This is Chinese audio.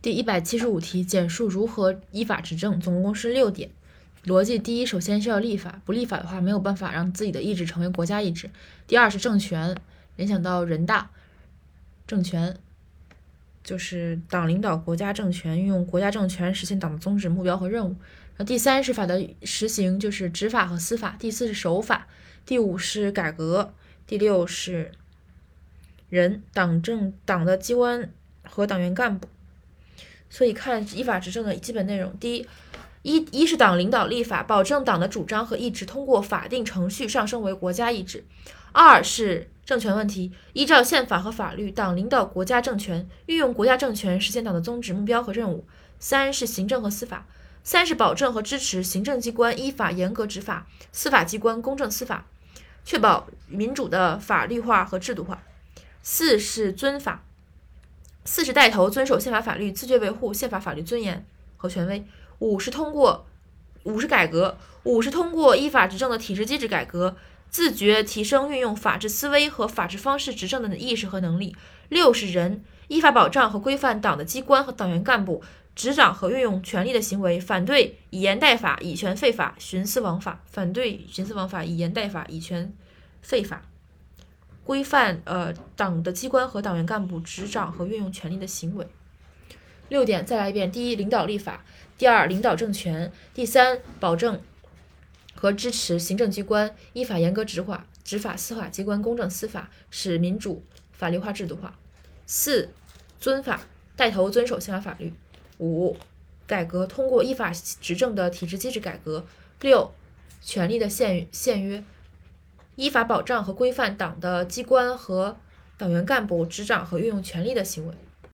第一百七十五题，简述如何依法执政，总共是六点。逻辑：第一，首先是要立法，不立法的话没有办法让自己的意志成为国家意志。第二是政权，联想到人大政权，就是党领导国家政权，运用国家政权实现党的宗旨、目标和任务。然后第三是法的实行，就是执法和司法。第四是守法。第五是改革。第六是人，党政党的机关和党员干部。所以看依法执政的基本内容，第一，一一是党领导立法，保证党的主张和意志通过法定程序上升为国家意志；二是政权问题，依照宪法和法律，党领导国家政权，运用国家政权实现党的宗旨、目标和任务；三是行政和司法，三是保证和支持行政机关依法严格执法，司法机关公正司法，确保民主的法律化和制度化；四是遵法。四是带头遵守宪法法律，自觉维护宪法法律尊严和权威。五是通过，五是改革，五是通过依法执政的体制机制改革，自觉提升运用法治思维和法治方式执政的意识和能力。六是人，依法保障和规范党的机关和党员干部执掌和运用权力的行为，反对以言代法、以权废法、徇私枉法，反对徇私枉法、以言代法、以权废法。规范呃党的机关和党员干部执掌和运用权力的行为。六点再来一遍：第一，领导立法；第二，领导政权；第三，保证和支持行政机关依法严格执法，执法司法机关公正司法，使民主法律化制度化；四，遵法，带头遵守宪法法律；五，改革，通过依法执政的体制机制改革；六，权力的限限约。依法保障和规范党的机关和党员干部执掌和运用权力的行为。